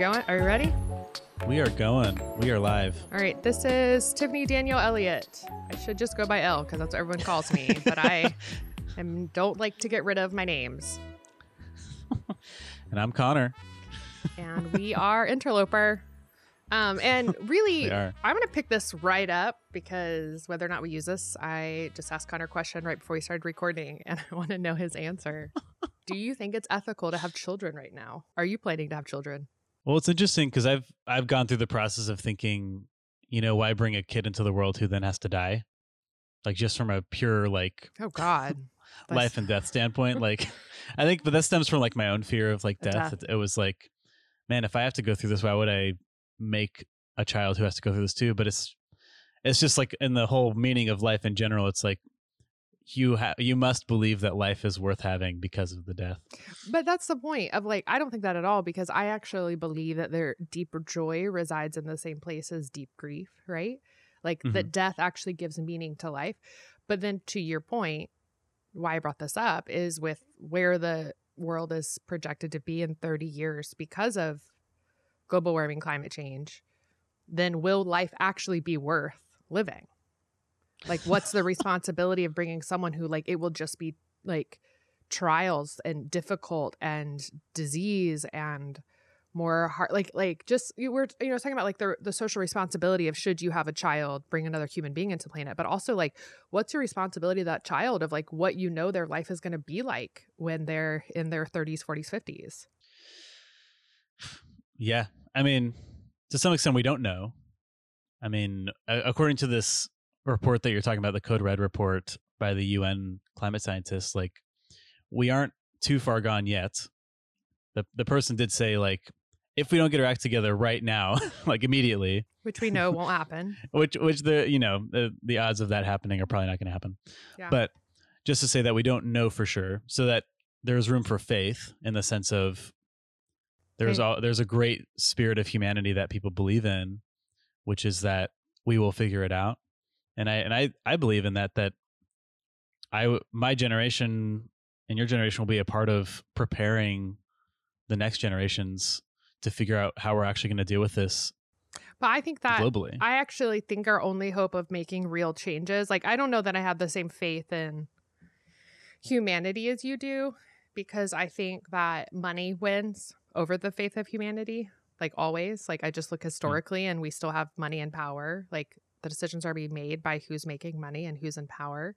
going? Are you ready? We are going. We are live. All right. This is Tiffany Danielle Elliott. I should just go by L because that's what everyone calls me, but I am, don't like to get rid of my names. And I'm Connor. And we are Interloper. Um, and really, I'm going to pick this right up because whether or not we use this, I just asked Connor a question right before we started recording, and I want to know his answer. Do you think it's ethical to have children right now? Are you planning to have children? Well, it's interesting because I've I've gone through the process of thinking, you know, why bring a kid into the world who then has to die? Like just from a pure like Oh God, life and death standpoint. like I think but that stems from like my own fear of like death. death. It, it was like, man, if I have to go through this, why would I make a child who has to go through this too? But it's it's just like in the whole meaning of life in general, it's like you ha- you must believe that life is worth having because of the death. But that's the point of like, I don't think that at all because I actually believe that their deeper joy resides in the same place as deep grief, right? Like that mm-hmm. death actually gives meaning to life. But then to your point, why I brought this up is with where the world is projected to be in 30 years because of global warming, climate change, then will life actually be worth living? Like, what's the responsibility of bringing someone who, like, it will just be like trials and difficult and disease and more hard like like just you were you know talking about like the the social responsibility of should you have a child bring another human being into planet but also like what's your responsibility to that child of like what you know their life is going to be like when they're in their 30s 40s 50s Yeah. I mean, to some extent, we don't know. I mean, according to this report that you're talking about, the Code Red report by the UN climate scientists, like, we aren't too far gone yet. The, the person did say, like, if we don't get our act together right now, like immediately, which we know won't happen which which the you know the, the odds of that happening are probably not going to happen. Yeah. But just to say that we don't know for sure, so that there's room for faith in the sense of there's all there's a great spirit of humanity that people believe in, which is that we will figure it out, and I and I I believe in that that I my generation and your generation will be a part of preparing the next generations to figure out how we're actually going to deal with this but i think that globally. I actually think our only hope of making real changes, like I don't know that I have the same faith in humanity as you do, because I think that money wins over the faith of humanity, like always. Like I just look hmm. historically and we still have money and power. Like the decisions are being made by who's making money and who's in power.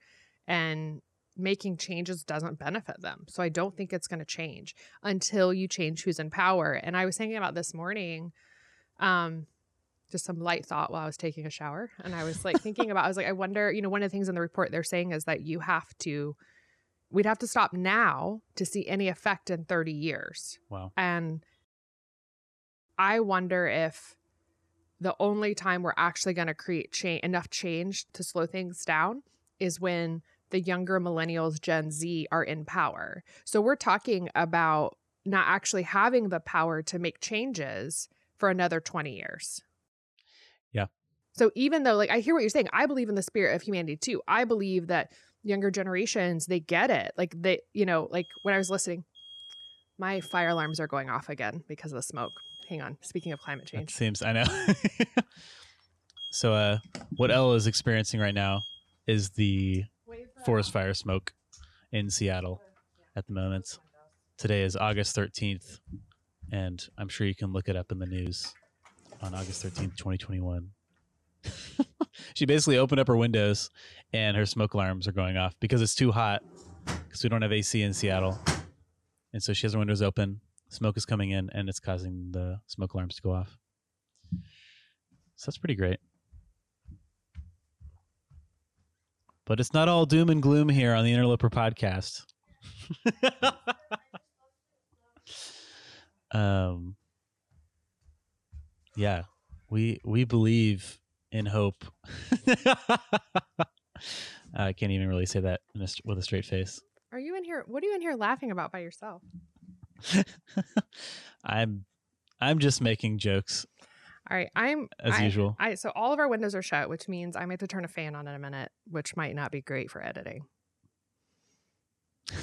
And making changes doesn't benefit them. So I don't think it's going to change until you change who's in power. And I was thinking about this morning, um, just some light thought while I was taking a shower. And I was like thinking about, I was like, I wonder, you know, one of the things in the report they're saying is that you have to, we'd have to stop now to see any effect in 30 years. wow. And I wonder if the only time we're actually going to create cha- enough change to slow things down is when the younger millennials, Gen Z, are in power. So we're talking about not actually having the power to make changes for another 20 years. Yeah. So even though, like, I hear what you're saying, I believe in the spirit of humanity too. I believe that younger generations, they get it. Like, they, you know, like when I was listening, my fire alarms are going off again because of the smoke. Hang on. Speaking of climate That change, seems I know. so uh what Elle is experiencing right now is the forest fire smoke in Seattle at the moment. Today is August 13th and I'm sure you can look it up in the news on August 13th, 2021. she basically opened up her windows and her smoke alarms are going off because it's too hot because we don't have AC in Seattle. And so she has her windows open, smoke is coming in and it's causing the smoke alarms to go off. So that's pretty great. But it's not all doom and gloom here on the Interloper podcast. um yeah, we we believe in hope. I can't even really say that in a, with a straight face. are you in here? What are you in here laughing about by yourself? I'm I'm just making jokes All right. I'm as I- usual. I so all of our windows are shut, which means I might have to turn a fan on in a minute, which might not be great for editing.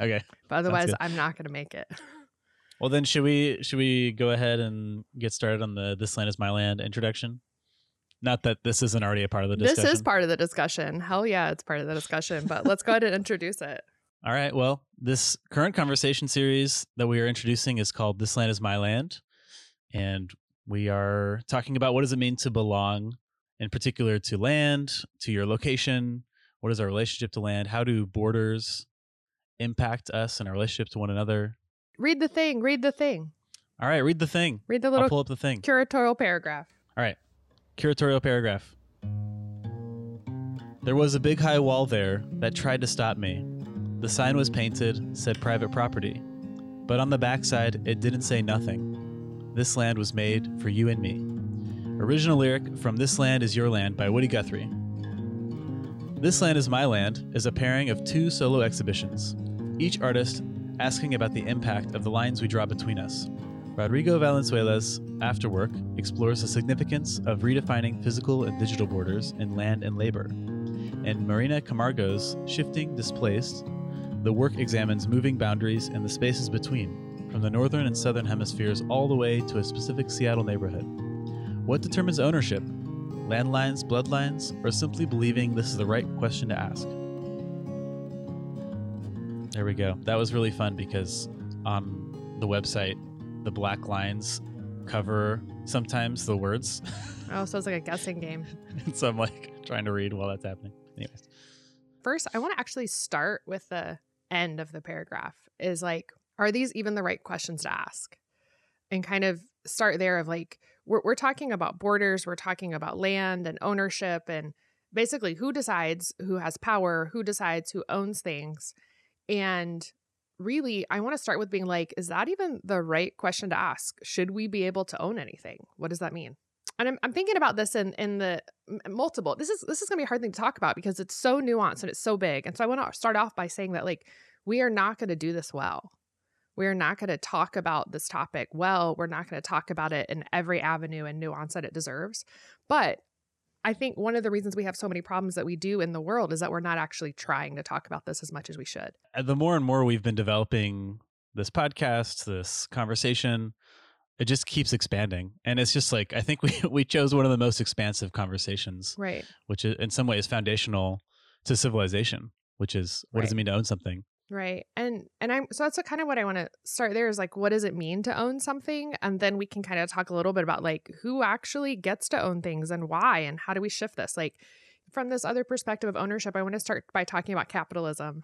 okay. But otherwise. I'm not going to make it. Well, then should we should we go ahead and get started on the "This Land Is My Land" introduction? Not that this isn't already a part of the discussion. This is part of the discussion. Hell yeah, it's part of the discussion. But let's go ahead and introduce it. All right. Well, this current conversation series that we are introducing is called "This Land Is My Land," and we are talking about what does it mean to belong, in particular to land, to your location. What is our relationship to land? How do borders impact us and our relationship to one another? Read the thing. Read the thing. All right, read the thing. Read the little I'll pull up the thing. curatorial paragraph. All right. Curatorial paragraph. There was a big high wall there that tried to stop me. The sign was painted, said private property. But on the backside, it didn't say nothing. This land was made for you and me. Original lyric from This Land Is Your Land by Woody Guthrie. This Land Is My Land is a pairing of two solo exhibitions, each artist asking about the impact of the lines we draw between us. Rodrigo Valenzuela's Afterwork explores the significance of redefining physical and digital borders in land and labor. And Marina Camargo's Shifting Displaced, the work examines moving boundaries and the spaces between, from the northern and southern hemispheres all the way to a specific Seattle neighborhood. What determines ownership? Landlines, bloodlines, or simply believing this is the right question to ask? There we go. That was really fun because on the website, the black lines cover sometimes the words. Oh, so it's like a guessing game. so I'm like trying to read while that's happening. Anyways. First, I want to actually start with the end of the paragraph is like, are these even the right questions to ask? And kind of start there of like, we're, we're talking about borders, we're talking about land and ownership, and basically who decides who has power, who decides who owns things. And really, I want to start with being like, is that even the right question to ask? Should we be able to own anything? What does that mean? And I'm, I'm thinking about this in in the multiple. This is this is gonna be a hard thing to talk about because it's so nuanced and it's so big. And so I want to start off by saying that like we are not going to do this well. We are not going to talk about this topic well. We're not going to talk about it in every avenue and nuance that it deserves. But I think one of the reasons we have so many problems that we do in the world is that we're not actually trying to talk about this as much as we should. And the more and more we've been developing this podcast, this conversation, it just keeps expanding. And it's just like I think we we chose one of the most expansive conversations, Right. which is in some ways foundational to civilization, which is what does it mean to own something? Right. And and I'm so that's kind of what I want to start there is like what does it mean to own something and then we can kind of talk a little bit about like who actually gets to own things and why and how do we shift this? Like from this other perspective of ownership, I want to start by talking about capitalism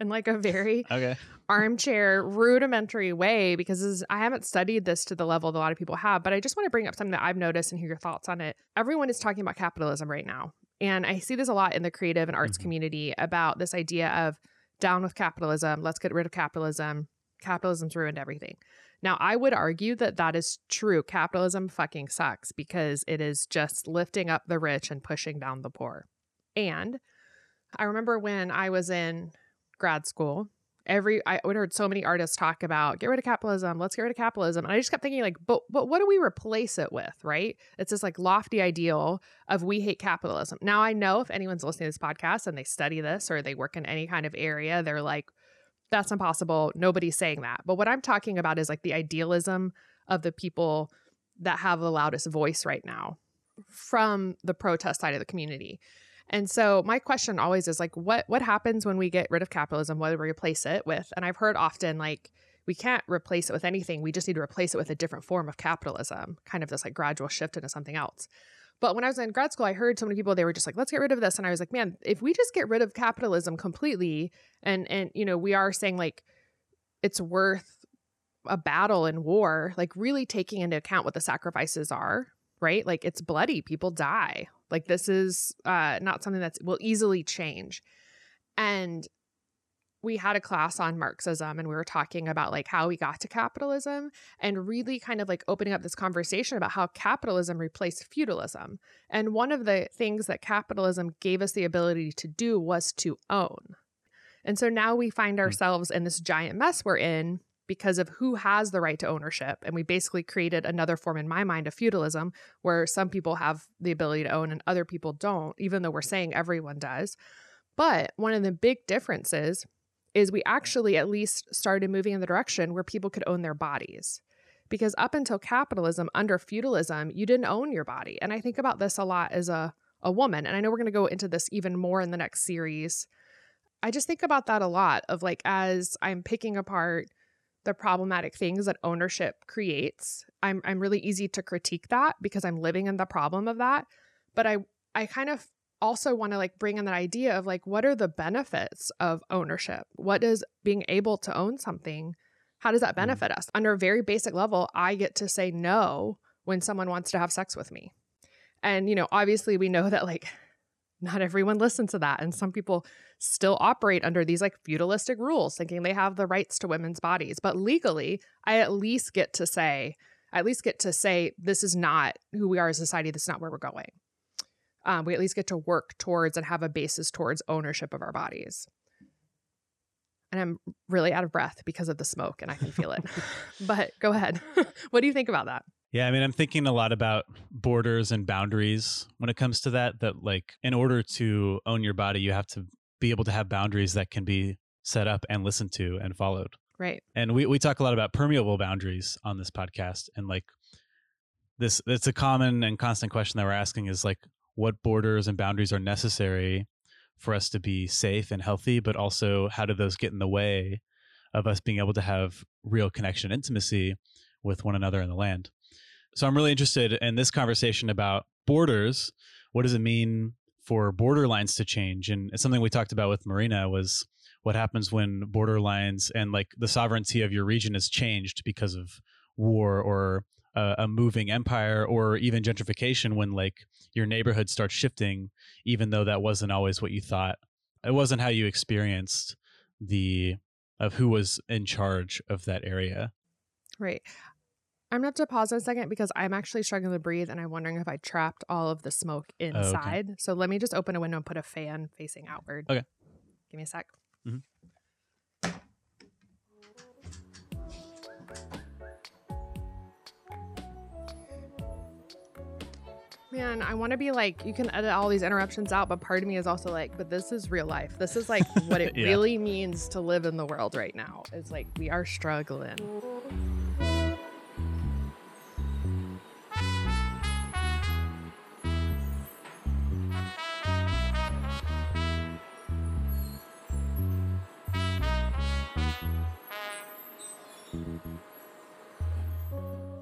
in like a very Okay. armchair rudimentary way because this is, I haven't studied this to the level that a lot of people have, but I just want to bring up something that I've noticed and hear your thoughts on it. Everyone is talking about capitalism right now. And I see this a lot in the creative and arts Mhm. community about this idea of down with capitalism, let's get rid of capitalism. Capitalism's ruined everything. Now, I would argue that that is true. Capitalism fucking sucks because it is just lifting up the rich and pushing down the poor. And I remember when I was in grad school, every I heard so many artists talk about get rid of capitalism, let's get rid of capitalism. And I just kept thinking like, but but what do we replace it with, right? It's this like lofty ideal of we hate capitalism. Now I know if anyone's listening to this podcast and they study this or they work in any kind of area, they're like, that's impossible. Nobody's saying that. But what I'm talking about is like the idealism of the people that have the loudest voice right now from the protest side of the community. And so my question always is like what what happens when we get rid of capitalism? What do we replace it with? And I've heard often like we can't replace it with anything. We just need to replace it with a different form of capitalism, kind of this like gradual shift into something else. But when I was in grad school, I heard so many people they were just like, let's get rid of this. And I was like, man, if we just get rid of capitalism completely and and you know, we are saying like it's worth a battle and war, like really taking into account what the sacrifices are, right? Like it's bloody, people die. Like this is uh not something that's will easily change. And we had a class on Marxism and we were talking about like how we got to capitalism and really kind of like opening up this conversation about how capitalism replaced feudalism. And one of the things that capitalism gave us the ability to do was to own. And so now we find ourselves in this giant mess we're in because of who has the right to ownership. And we basically created another form, in my mind, of feudalism where some people have the ability to own and other people don't, even though we're saying everyone does. But one of the big differences is we actually at least started moving in the direction where people could own their bodies. Because up until capitalism, under feudalism, you didn't own your body. And I think about this a lot as a, a woman. And I know we're going to go into this even more in the next series. I just think about that a lot of like, as I'm picking apart the problematic things that ownership creates, I'm, I'm really easy to critique that because I'm living in the problem of that. But I, I kind of also want to like bring in that idea of like what are the benefits of ownership what does being able to own something how does that mm. benefit mm. us under a very basic level i get to say no when someone wants to have sex with me and you know obviously we know that like not everyone listens to that and some people still operate under these like feudalistic rules thinking they have the rights to women's bodies but legally i at least get to say at least get to say this is not who we are as a society this is not where we're going um, we at least get to work towards and have a basis towards ownership of our bodies. And I'm really out of breath because of the smoke and I can feel it. but go ahead. what do you think about that? Yeah, I mean, I'm thinking a lot about borders and boundaries when it comes to that. That, like, in order to own your body, you have to be able to have boundaries that can be set up and listened to and followed. Right. And we, we talk a lot about permeable boundaries on this podcast. And, like, this, it's a common and constant question that we're asking is, like, what borders and boundaries are necessary for us to be safe and healthy, but also how do those get in the way of us being able to have real connection, intimacy with one another in the land. So I'm really interested in this conversation about borders. What does it mean for borderlines to change? And it's something we talked about with Marina was what happens when borderlines and like the sovereignty of your region is changed because of war or a, a moving empire or even gentrification when like your neighborhood starts shifting even though that wasn't always what you thought it wasn't how you experienced the of who was in charge of that area right i'm gonna have to pause a second because i'm actually struggling to breathe and i'm wondering if i trapped all of the smoke inside oh, okay. so let me just open a window and put a fan facing outward okay give me a sec mm-hmm. Man, I want to be like, you can edit all these interruptions out, but part of me is also like, but this is real life. This is like what it yeah. really means to live in the world right now. It's like we are struggling.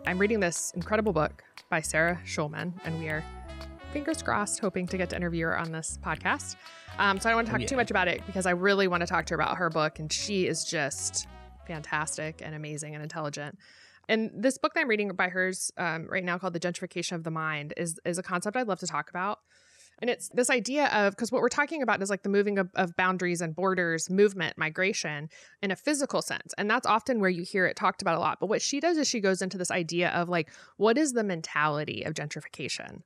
I'm reading this incredible book by Sarah Schulman, and we are fingers crossed hoping to get to interview her on this podcast. Um, so I don't want to talk oh, yeah. too much about it because I really want to talk to her about her book, and she is just fantastic and amazing and intelligent. And this book that I'm reading by hers um, right now, called "The Gentrification of the Mind," is is a concept I'd love to talk about. And it's this idea of because what we're talking about is like the moving of, of, boundaries and borders, movement, migration in a physical sense. And that's often where you hear it talked about a lot. But what she does is she goes into this idea of like, what is the mentality of gentrification?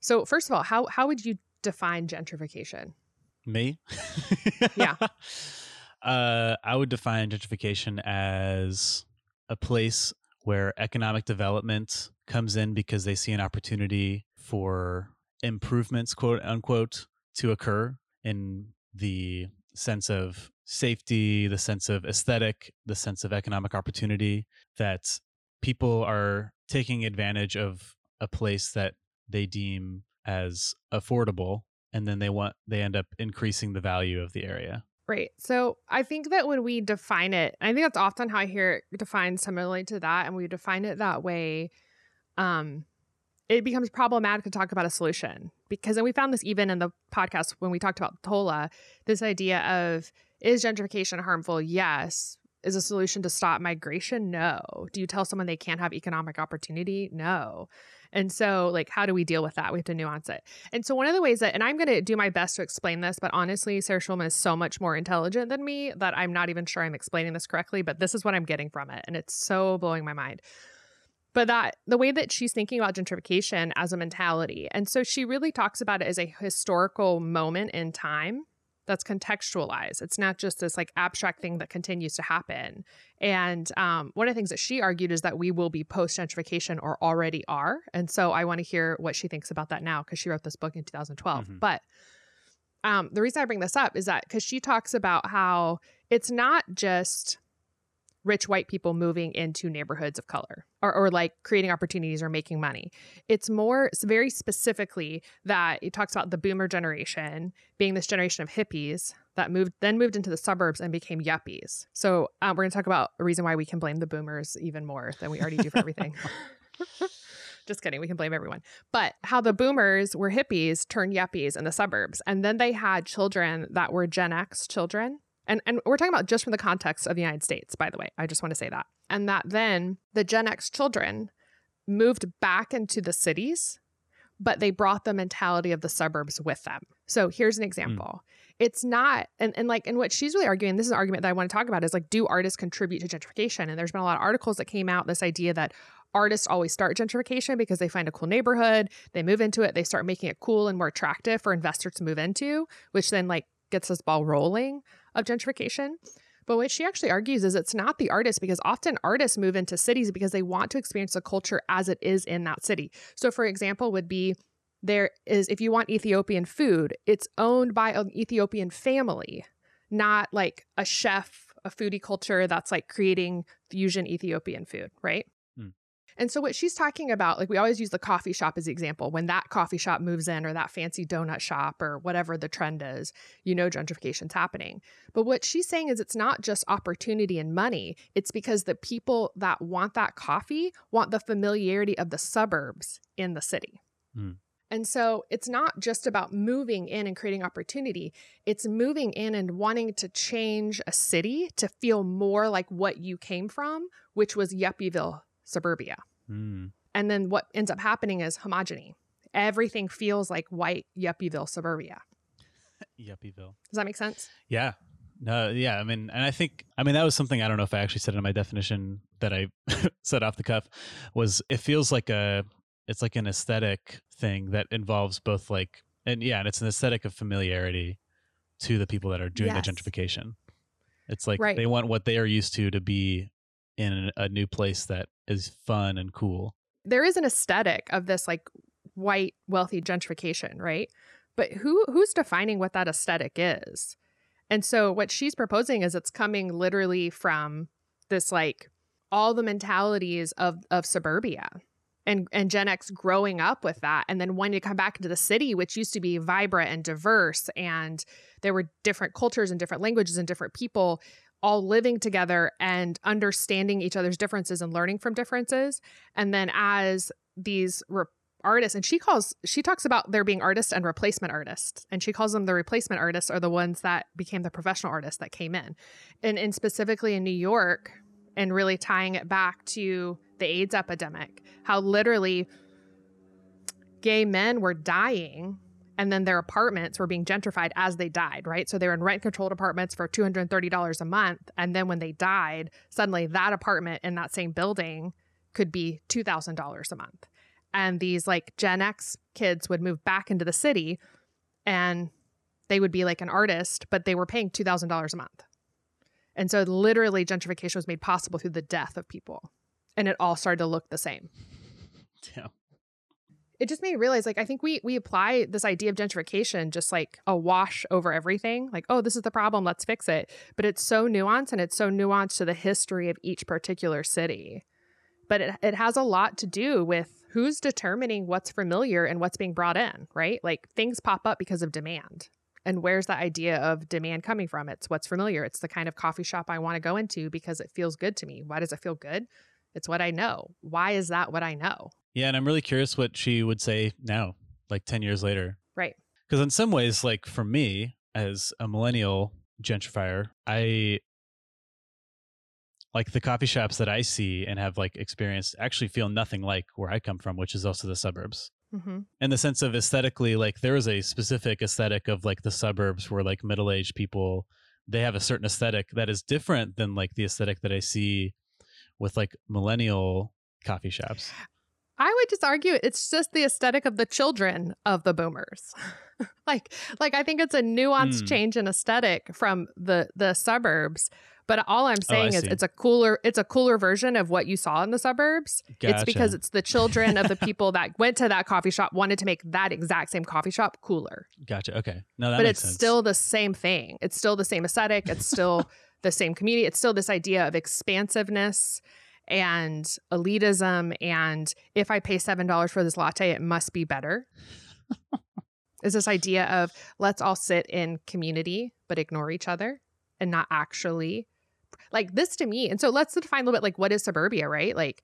So, first of all, how, how would you define gentrification? Me? yeah. Uh, I would define gentrification as a place where economic development comes in because they see an opportunity for improvements, quote unquote, to occur in the sense of safety, the sense of aesthetic, the sense of economic opportunity, that people are taking advantage of a place that they deem as affordable and then they want they end up increasing the value of the area. Right. So i think that when we define it i think that's often how i hear it defined similarly to that and we define it that way um it becomes problematic to talk about a solution. Because and we found this even in the podcast when we talked about tola this idea of is gentrification harmful? Yes. Is a solution to stop migration? No. Do you tell someone they can't have economic opportunity? No. And so like how do we deal with that? We have to nuance it. And so one of the ways that and i'm going to do my best to explain this but honestly sarah schulman is so much more intelligent than me that i'm not even sure i'm explaining this correctly but this is what i'm getting from it and it's so blowing my mind but that the way that she's thinking about gentrification as a mentality. And so she really talks about it as a historical moment in time that's contextualized. It's not just this like abstract thing that continues to happen. And um, one of the things that she argued is that we will be post gentrification or already are. And so I want to hear what she thinks about that now because she wrote this book in 2012. Mm-hmm. But um, the reason I bring this up is that because she talks about how it's not just rich white people moving into neighborhoods of color or, or like creating opportunities or making money. It's more it's very specifically that it talks about the boomer generation being this generation of hippies that moved then moved into the suburbs and became yuppies. So um, we're going to talk about a reason why we can blame the boomers even more than we already do for everything. Just kidding. We can blame everyone. But how the boomers were hippies turned yuppies in the suburbs. And then they had children that were Gen X children and, and we're talking about just from the context of the United States, by the way. I just want to say that. And that then the Gen X children moved back into the cities, but they brought the mentality of the suburbs with them. So here's an hmm. example. Mm. It's not, and, and like, and what she's really arguing, this is an argument that I want to talk about is like, do artists contribute to gentrification? And there's been a lot of articles that came out, this idea that artists always start gentrification because they find a cool neighborhood, they move into it, they start making it cool and more attractive for investors to move into, which then like gets this ball rolling of gentrification. But what she actually argues is it's not the artist because often artists move into cities because they want to experience the culture as it is in that city. So, for example, would be there is if you want Ethiopian food, it's owned by an Ethiopian family, not like a chef, a foodie culture that's like creating fusion Ethiopian food, right? And so, what she's talking about, like we always use the coffee shop as the example. When that coffee shop moves in, or that fancy donut shop, or whatever the trend is, you know gentrification's happening. But what she's saying is it's not just opportunity and money, it's because the people that want that coffee want the familiarity of the suburbs in the city. Mm. And so it's not just about moving in and creating opportunity. It's moving in and wanting to change a city to feel more like what you came from, which was Yuppieville suburbia. Mm. And then what ends up happening is homogeny. Everything feels like white Yuppieville suburbia. Yuppieville. Does that make sense? Yeah. No, yeah. I mean, and I think, I mean, that was something I don't know if I actually said in my definition that I said off the cuff was it feels like a, it's like an aesthetic thing that involves both like, and yeah, and it's an aesthetic of familiarity to the people that are doing yes. the gentrification. It's like right. they want what they are used to to be in a new place that is fun and cool. There is an aesthetic of this like white wealthy gentrification, right? But who who's defining what that aesthetic is? And so what she's proposing is it's coming literally from this like all the mentalities of of suburbia and and Gen X growing up with that and then wanting to come back into the city which used to be vibrant and diverse and there were different cultures and different languages and different people all living together and understanding each other's differences and learning from differences. And then as these re- artists, and she calls, she talks about there being artists and replacement artists. And she calls them the replacement artists are the ones that became the professional artists that came in. And, and specifically in New York, and really tying it back to the AIDS epidemic, how literally gay men were dying and then their apartments were being gentrified as they died, right? So they were in rent controlled apartments for $230 a month. And then when they died, suddenly that apartment in that same building could be $2,000 a month. And these like Gen X kids would move back into the city and they would be like an artist, but they were paying $2,000 a month. And so literally gentrification was made possible through the death of people. And it all started to look the same. Yeah it just made me realize like I think we we apply this idea of gentrification just like a wash over everything. Like, oh, this is the problem, let's fix it. But it's so nuanced and it's so nuanced to the history of each particular city. But it it has a lot to do with who's determining what's familiar and what's being brought in, right? Like things pop up because of demand. And where's the idea of demand coming from? It's what's familiar. It's the kind of coffee shop I want to go into because it feels good to me. Why does it feel good? It's what I know. Why is that what I know? Yeah, and I'm really curious what she would say now, like 10 years later. Right. Because in some ways, like for me as a millennial gentrifier, I like the coffee shops that I see and have like experienced actually feel nothing like where I come from, which is also the suburbs. Mm-hmm. In the sense of aesthetically, like there is a specific aesthetic of like the suburbs where like middle aged people, they have a certain aesthetic that is different than like the aesthetic that I see with like millennial coffee shops. I would just argue it's just the aesthetic of the children of the boomers. like like I think it's a nuanced mm. change in aesthetic from the the suburbs. But all I'm oh, saying oh, is it's a cooler it's a cooler version of what you saw in the suburbs. Gotcha. It's because it's the children of the people that went to that coffee shop wanted to make that exact same coffee shop cooler. Gotcha. Okay. No, that But it's sense. still the same thing. It's still the same aesthetic. It's still the same community. It's still this idea of expansiveness and elitism and if I pay seven dollars for this latte, it must be better. is this idea of let's all sit in community but ignore each other and not actually like this to me. And so let's define a little bit like what is suburbia, right? Like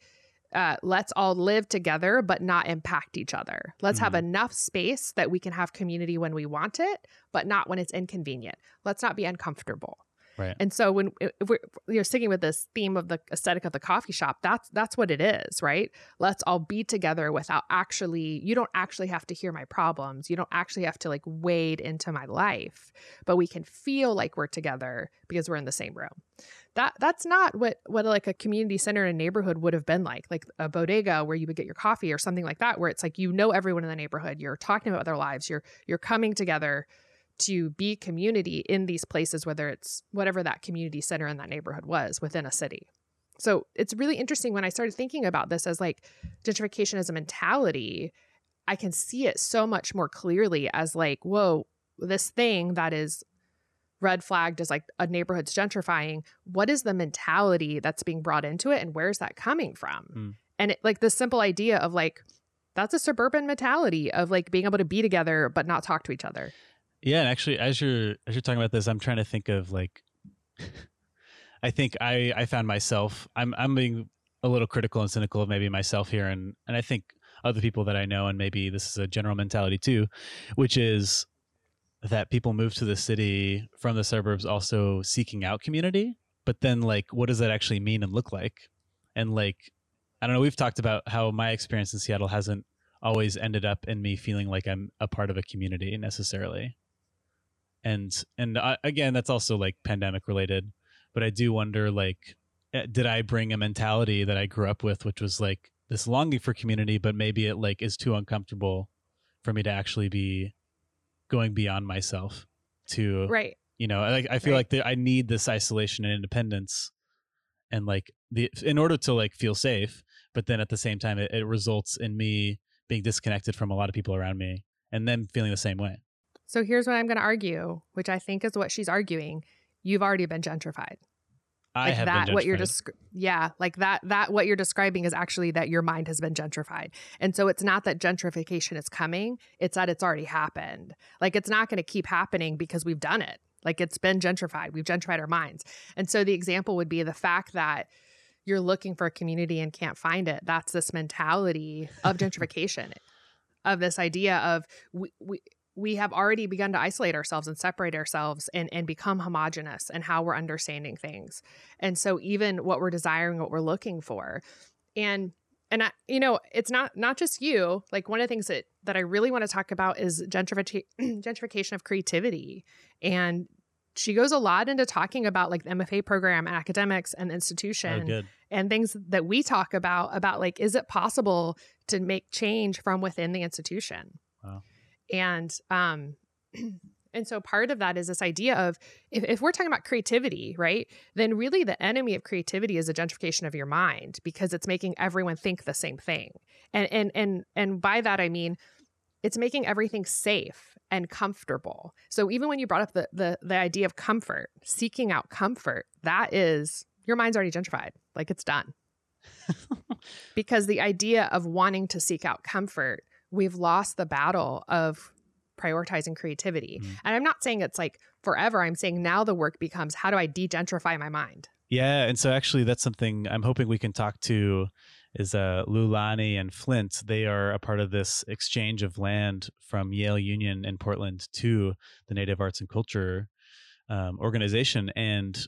uh, let's all live together but not impact each other. Let's mm-hmm. have enough space that we can have community when we want it, but not when it's inconvenient. Let's not be uncomfortable. Right. And so when if we're you're sticking with this theme of the aesthetic of the coffee shop, that's that's what it is, right? Let's all be together without actually you don't actually have to hear my problems. You don't actually have to like wade into my life, but we can feel like we're together because we're in the same room. That that's not what what like a community center in a neighborhood would have been like, like a bodega where you would get your coffee or something like that, where it's like you know everyone in the neighborhood, you're talking about their lives, you're you're coming together to be community in these places, whether it's whatever that community center in that neighborhood was within a city. So it's really interesting when I started thinking about this as like gentrification as a mentality, I can see it so much more clearly as like, whoa, this thing that is red flagged as like a neighborhood's gentrifying, what is the mentality that's being brought into it and where's that coming from? Mm. And it, like the simple idea of like, that's a suburban mentality of like being able to be together but not talk to each other. Yeah, and actually, as you're as you're talking about this, I'm trying to think of like, I think I I found myself. I'm I'm being a little critical and cynical of maybe myself here, and and I think other people that I know, and maybe this is a general mentality too, which is that people move to the city from the suburbs also seeking out community, but then like, what does that actually mean and look like? And like, I don't know. We've talked about how my experience in Seattle hasn't always ended up in me feeling like I'm a part of a community necessarily and and I, again that's also like pandemic related but i do wonder like eh, did i bring a mentality that i grew up with which was like this longing for community but maybe it like is too uncomfortable for me to actually be going beyond myself to right you know like i feel right. like the, i need this isolation and independence and like the in order to like feel safe but then at the same time it, it results in me being disconnected from a lot of people around me and then feeling the same way so here's what I'm going to argue, which I think is what she's arguing. You've already been gentrified. I like have that what you're desc- yeah like that that what you're describing is actually that your mind has been gentrified. And so it's not that gentrification is coming it's that it's already happened. Like it's not going to keep happening because we've done it. Like it's been gentrified. We've gentrified our minds. And so the example would be the fact that you're looking for a community and can't find it. That's this mentality of gentrification of this idea of we, we we have already begun to isolate ourselves and separate ourselves and, and become homogenous and how we're understanding things. And so even what we're desiring, what we're looking for. And and I, you know, it's not not just you. Like one of the things that that I really want to talk about is gentrification gentrification of creativity. And she goes a lot into talking about like the MFA program, academics, and oh, institution, oh, and things that we talk about about like, is it possible to make change from within the institution? Wow. And um and so part of that is this idea of if, if we're talking about creativity, right? Then really the enemy of creativity is a gentrification of your mind because it's making everyone think the same thing. And and and and by that I mean it's making everything safe and comfortable. So even when you brought up the the the idea of comfort, seeking out comfort, that is your mind's already gentrified. Like it's done. because the idea of wanting to seek out comfort we've lost the battle of prioritizing creativity. Mm. And I'm not saying it's like forever. I'm saying now the work becomes how do I degentrify my mind? Yeah, and so actually that's something I'm hoping we can talk to is uh, Lulani and Flint. They are a part of this exchange of land from Yale Union in Portland to the Native Arts and Culture um, organization, and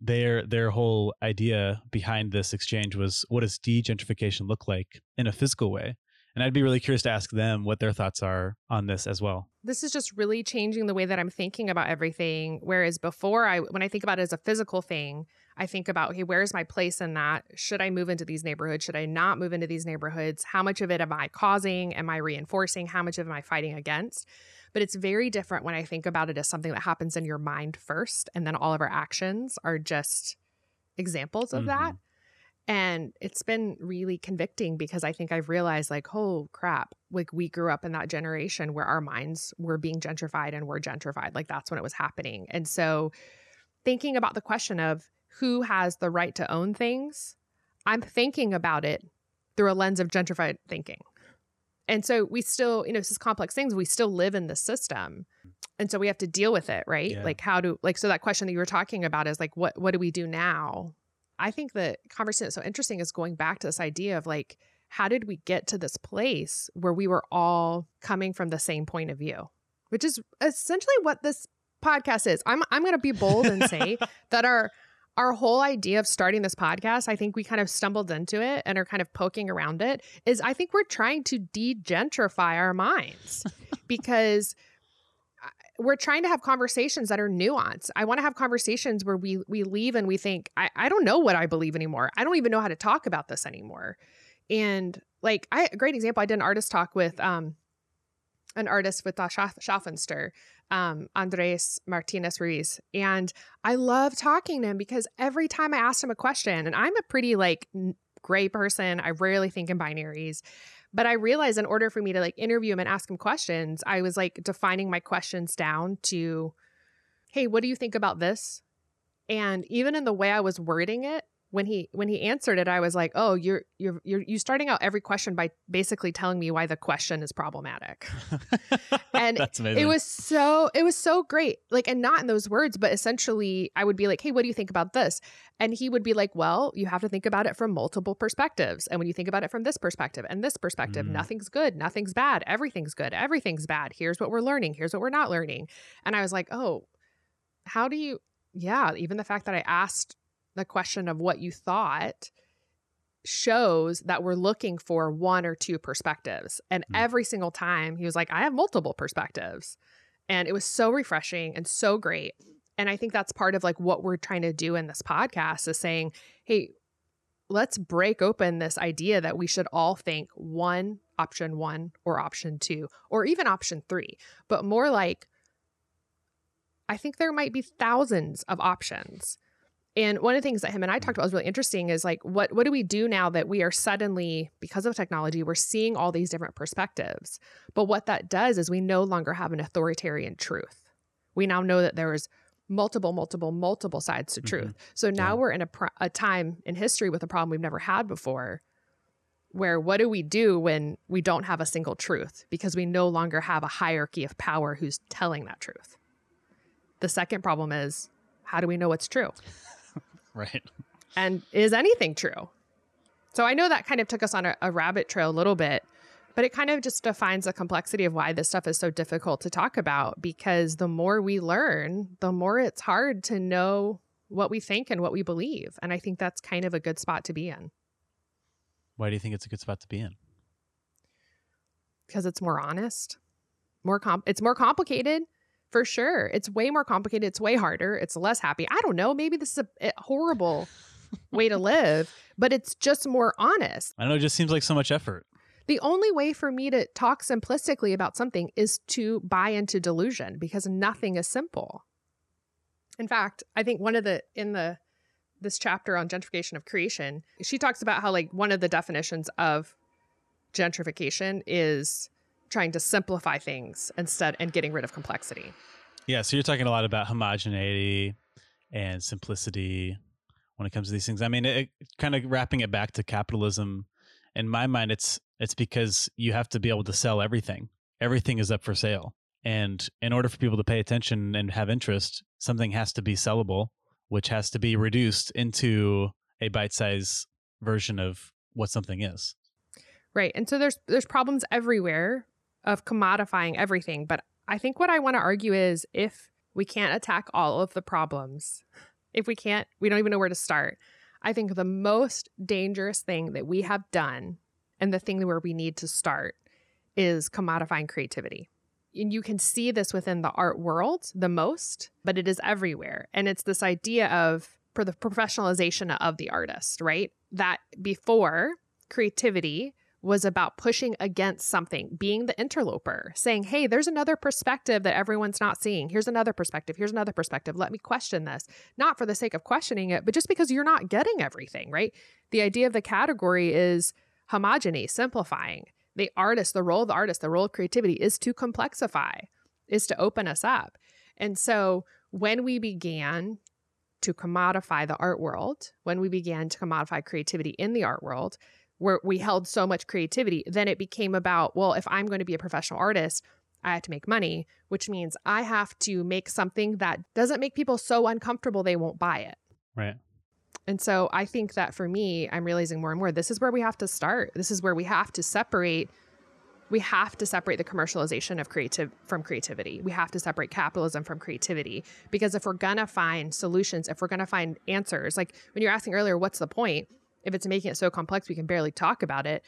their their whole idea behind this exchange was what does degentrification look like in a physical way And I'd be really curious to ask them what their thoughts are on this as well. This is just really changing the way that I'm thinking about everything. Whereas before, I when I think about it as a physical thing, I think about, okay, where's my place in that? Should I move into these neighborhoods? Should I not move into these neighborhoods? How much of it am I causing? Am I reinforcing? How much of it am I fighting against? But it's very different when I think about it as something that happens in your mind first, and then all of our actions are just examples of mm-hmm. that. And it's been really convicting because I think I've realized, like, oh crap, like we grew up in that generation where our minds were being gentrified and were gentrified. Like that's when it was happening. And so thinking about the question of who has the right to own things, I'm thinking about it through a lens of gentrified thinking. And so we still, you know, this is complex things. We still live in the system. And so we have to deal with it, right? Yeah. Like how do like so that question that you were talking about is like what what do we do now? I think the conversation that's so interesting is going back to this idea of like how did we get to this place where we were all coming from the same point of view? Which is essentially what this podcast is. I'm I'm going to be bold and say that our our whole idea of starting this podcast, I think we kind of stumbled into it and are kind of poking around it, is I think we're trying to degentrify our minds because we're trying to have conversations that are nuanced. I want to have conversations where we we leave and we think, I, I don't know what I believe anymore. I don't even know how to talk about this anymore. And like I a great example, I did an artist talk with um an artist with uh, Schaffenster um, Andres Martinez Ruiz. And I love talking to him because every time I asked him a question, and I'm a pretty like gray person, I rarely think in binaries. But I realized in order for me to like interview him and ask him questions, I was like defining my questions down to, hey, what do you think about this? And even in the way I was wording it, when he when he answered it, I was like, "Oh, you're you're you're you starting out every question by basically telling me why the question is problematic." and it was so it was so great. Like and not in those words, but essentially I would be like, "Hey, what do you think about this?" And he would be like, "Well, you have to think about it from multiple perspectives. And when you think about it from this perspective and this perspective, mm. nothing's good, nothing's bad, everything's good, everything's bad. Here's what we're learning, here's what we're not learning." And I was like, "Oh, how do you yeah, even the fact that I asked the question of what you thought shows that we're looking for one or two perspectives. And mm. every single time he was like, I have multiple perspectives. And it was so refreshing and so great. And I think that's part of like what we're trying to do in this podcast is saying, hey, let's break open this idea that we should all think one, option one, or option two, or even option three, but more like, I think there might be thousands of options and one of the things that him and I talked about was really interesting is like what what do we do now that we are suddenly because of technology we're seeing all these different perspectives. But what that does is we no longer have an authoritarian truth. We now know that there is multiple multiple multiple sides to truth. Mm-hmm. So now yeah. we're in a a time in history with a problem we've never had before where what do we do when we don't have a single truth because we no longer have a hierarchy of power who's telling that truth. The second problem is how do we know what's true? Right. And is anything true? So I know that kind of took us on a, a rabbit trail a little bit, but it kind of just defines the complexity of why this stuff is so difficult to talk about because the more we learn, the more it's hard to know what we think and what we believe. And I think that's kind of a good spot to be in. Why do you think it's a good spot to be in? Because it's more honest. More comp it's more complicated for sure. It's way more complicated. It's way harder. It's less happy. I don't know. Maybe this is a, a horrible way to live, but it's just more honest. I know. It just seems like so much effort. The only way for me to talk simplistically about something is to buy into delusion because nothing is simple. In fact, I think one of the, in the, this chapter on gentrification of creation, she talks about how, like, one of the definitions of gentrification is trying to simplify things instead and getting rid of complexity. Yeah, so you're talking a lot about homogeneity and simplicity when it comes to these things. I mean, it, kind of wrapping it back to capitalism. In my mind, it's it's because you have to be able to sell everything. Everything is up for sale, and in order for people to pay attention and have interest, something has to be sellable, which has to be reduced into a bite-sized version of what something is. Right, and so there's there's problems everywhere of commodifying everything. But I think what I want to argue is if we can't attack all of the problems, if we can't, we don't even know where to start. I think the most dangerous thing that we have done and the thing where we need to start is commodifying creativity. And you can see this within the art world the most, but it is everywhere. And it's this idea of for the professionalization of the artist, right? That before creativity was about pushing against something, being the interloper, saying, Hey, there's another perspective that everyone's not seeing. Here's another perspective. Here's another perspective. Let me question this, not for the sake of questioning it, but just because you're not getting everything, right? The idea of the category is homogeny, simplifying. The artist, the role of the artist, the role of creativity is to complexify, is to open us up. And so when we began to commodify the art world, when we began to commodify creativity in the art world, where we held so much creativity, then it became about, well, if I'm going to be a professional artist, I have to make money, which means I have to make something that doesn't make people so uncomfortable they won't buy it. Right. And so I think that for me, I'm realizing more and more this is where we have to start. This is where we have to separate we have to separate the commercialization of creative from creativity. We have to separate capitalism from creativity because if we're going to find solutions, if we're going to find answers, like when you're asking earlier what's the point? If it's making it so complex we can barely talk about it.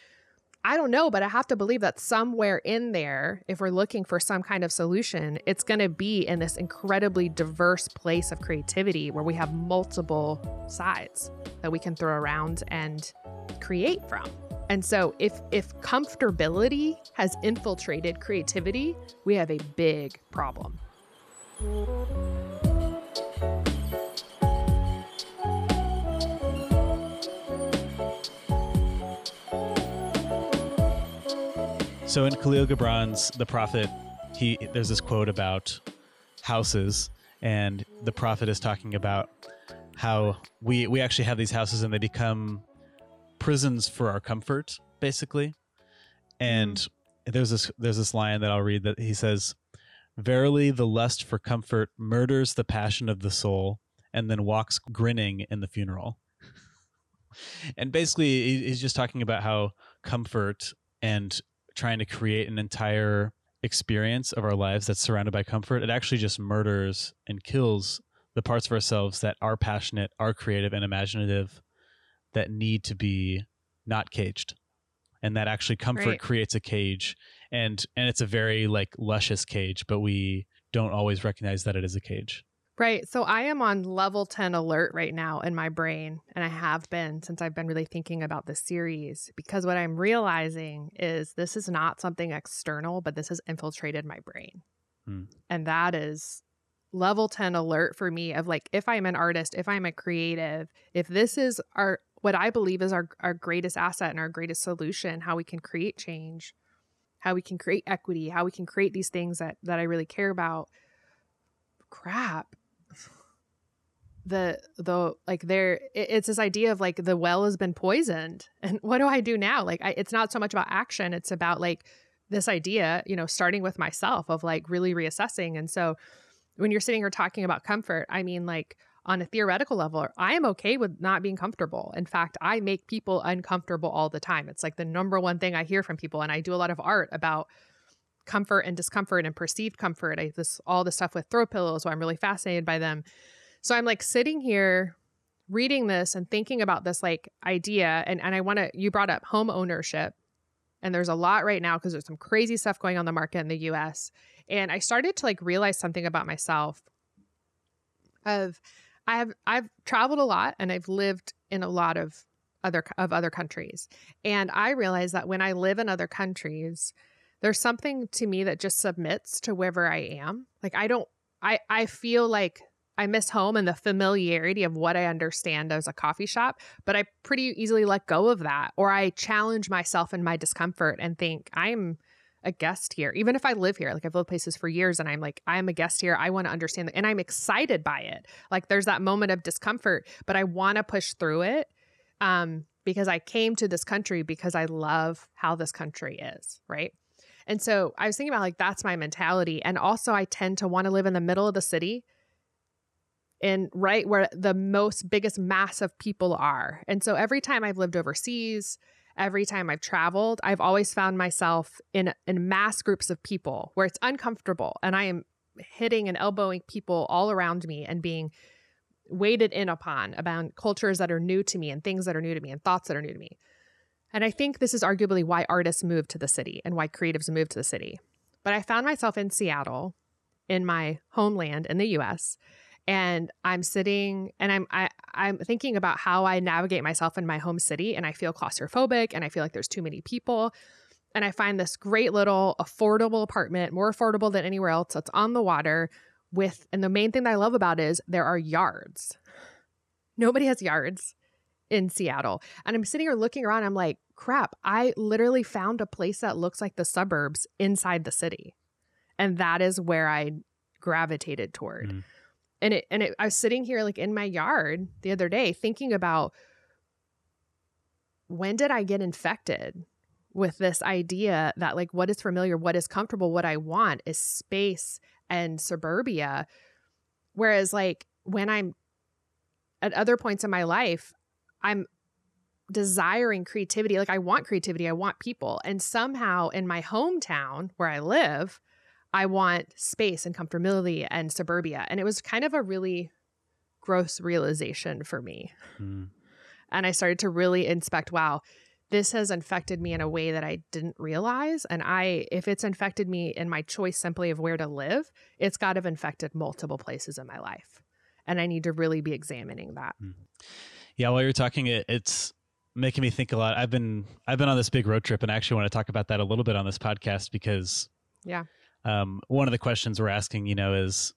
I don't know, but I have to believe that somewhere in there, if we're looking for some kind of solution, it's going to be in this incredibly diverse place of creativity where we have multiple sides that we can throw around and create from. And so if if comfortability has infiltrated creativity, we have a big problem. So in Kahlil Gibran's The Prophet, he there's this quote about houses, and the prophet is talking about how we we actually have these houses and they become prisons for our comfort, basically. And there's this there's this line that I'll read that he says, "Verily, the lust for comfort murders the passion of the soul, and then walks grinning in the funeral." and basically, he's just talking about how comfort and trying to create an entire experience of our lives that's surrounded by comfort, it actually just murders and kills the parts of ourselves that are passionate, are creative, and imaginative that need to be not caged. And that actually comfort right. creates a cage. And and it's a very like luscious cage, but we don't always recognize that it is a cage. Right. So I am on level 10 alert right now in my brain, and I have been since I've been really thinking about this series because what I'm realizing is this is not something external, but this has infiltrated my brain. Hmm. And that is level 10 alert for me of like if I'm an artist, if I'm a creative, if this is our what I believe is our our greatest asset and our greatest solution, how we can create change, how we can create equity, how we can create these things that that I really care about. Crap the the like there it, it's this idea of like the well has been poisoned and what do i do now? Like I, it's not so much about action it's about like this idea you know starting with myself of like really reassessing and so when you're sitting here talking about comfort i mean like on a theoretical level i am okay with not being comfortable. In fact i make people uncomfortable all the time. It's like the number one thing i hear from people and i do a lot of art about comfort and discomfort and perceived comfort. I this all the stuff with throw pillows so i'm really fascinated by them so I'm like sitting here reading this and thinking about this like idea and and I want to you brought up home ownership and there's a lot right now because there's some crazy stuff going on the market in the US and I started to like realize something about myself of I have I've traveled a lot and I've lived in a lot of other of other countries and I realized that when I live in other countries there's something to me that just submits to wherever I am like I don't I I feel like I miss home and the familiarity of what I understand as a coffee shop, but I pretty easily let go of that. Or I challenge myself in my discomfort and think, I'm a guest here. Even if I live here, like I've lived places for years and I'm like, I'm a guest here. I want to understand that. And I'm excited by it. Like there's that moment of discomfort, but I want to push through it um, because I came to this country because I love how this country is. Right. And so I was thinking about like, that's my mentality. And also, I tend to want to live in the middle of the city in right where the most biggest mass of people are. And so every time I've lived overseas, every time I've traveled, I've always found myself in in mass groups of people where it's uncomfortable and I am hitting and elbowing people all around me and being weighted in upon about cultures that are new to me and things that are new to me and thoughts that are new to me. And I think this is arguably why artists move to the city and why creatives move to the city. But I found myself in Seattle, in my homeland in the US, and I'm sitting and I'm I, I'm thinking about how I navigate myself in my home city and I feel claustrophobic and I feel like there's too many people. And I find this great little affordable apartment, more affordable than anywhere else. That's on the water with and the main thing that I love about it is there are yards. Nobody has yards in Seattle. And I'm sitting here looking around, I'm like, crap, I literally found a place that looks like the suburbs inside the city. And that is where I gravitated toward. Mm. And it and it I was sitting here like in my yard the other day thinking about when did I get infected with this idea that like what is familiar, what is comfortable, what I want is space and suburbia. Whereas like when I'm at other points in my life, I'm desiring creativity. Like I want creativity, I want people. And somehow in my hometown where I live, I want space and comfortability and suburbia. And it was kind of a really gross realization for me. Mm. And I started to really inspect wow, this has infected me in a way that I didn't realize. And I, if it's infected me in my choice simply of where to live, it's got to have infected multiple places in my life. And I need to really be examining that. Mm. Yeah, while you're talking, it, it's making me think a lot. I've been I've been on this big road trip, and I actually want to talk about that a little bit on this podcast because yeah, um, one of the questions we're asking, you know, is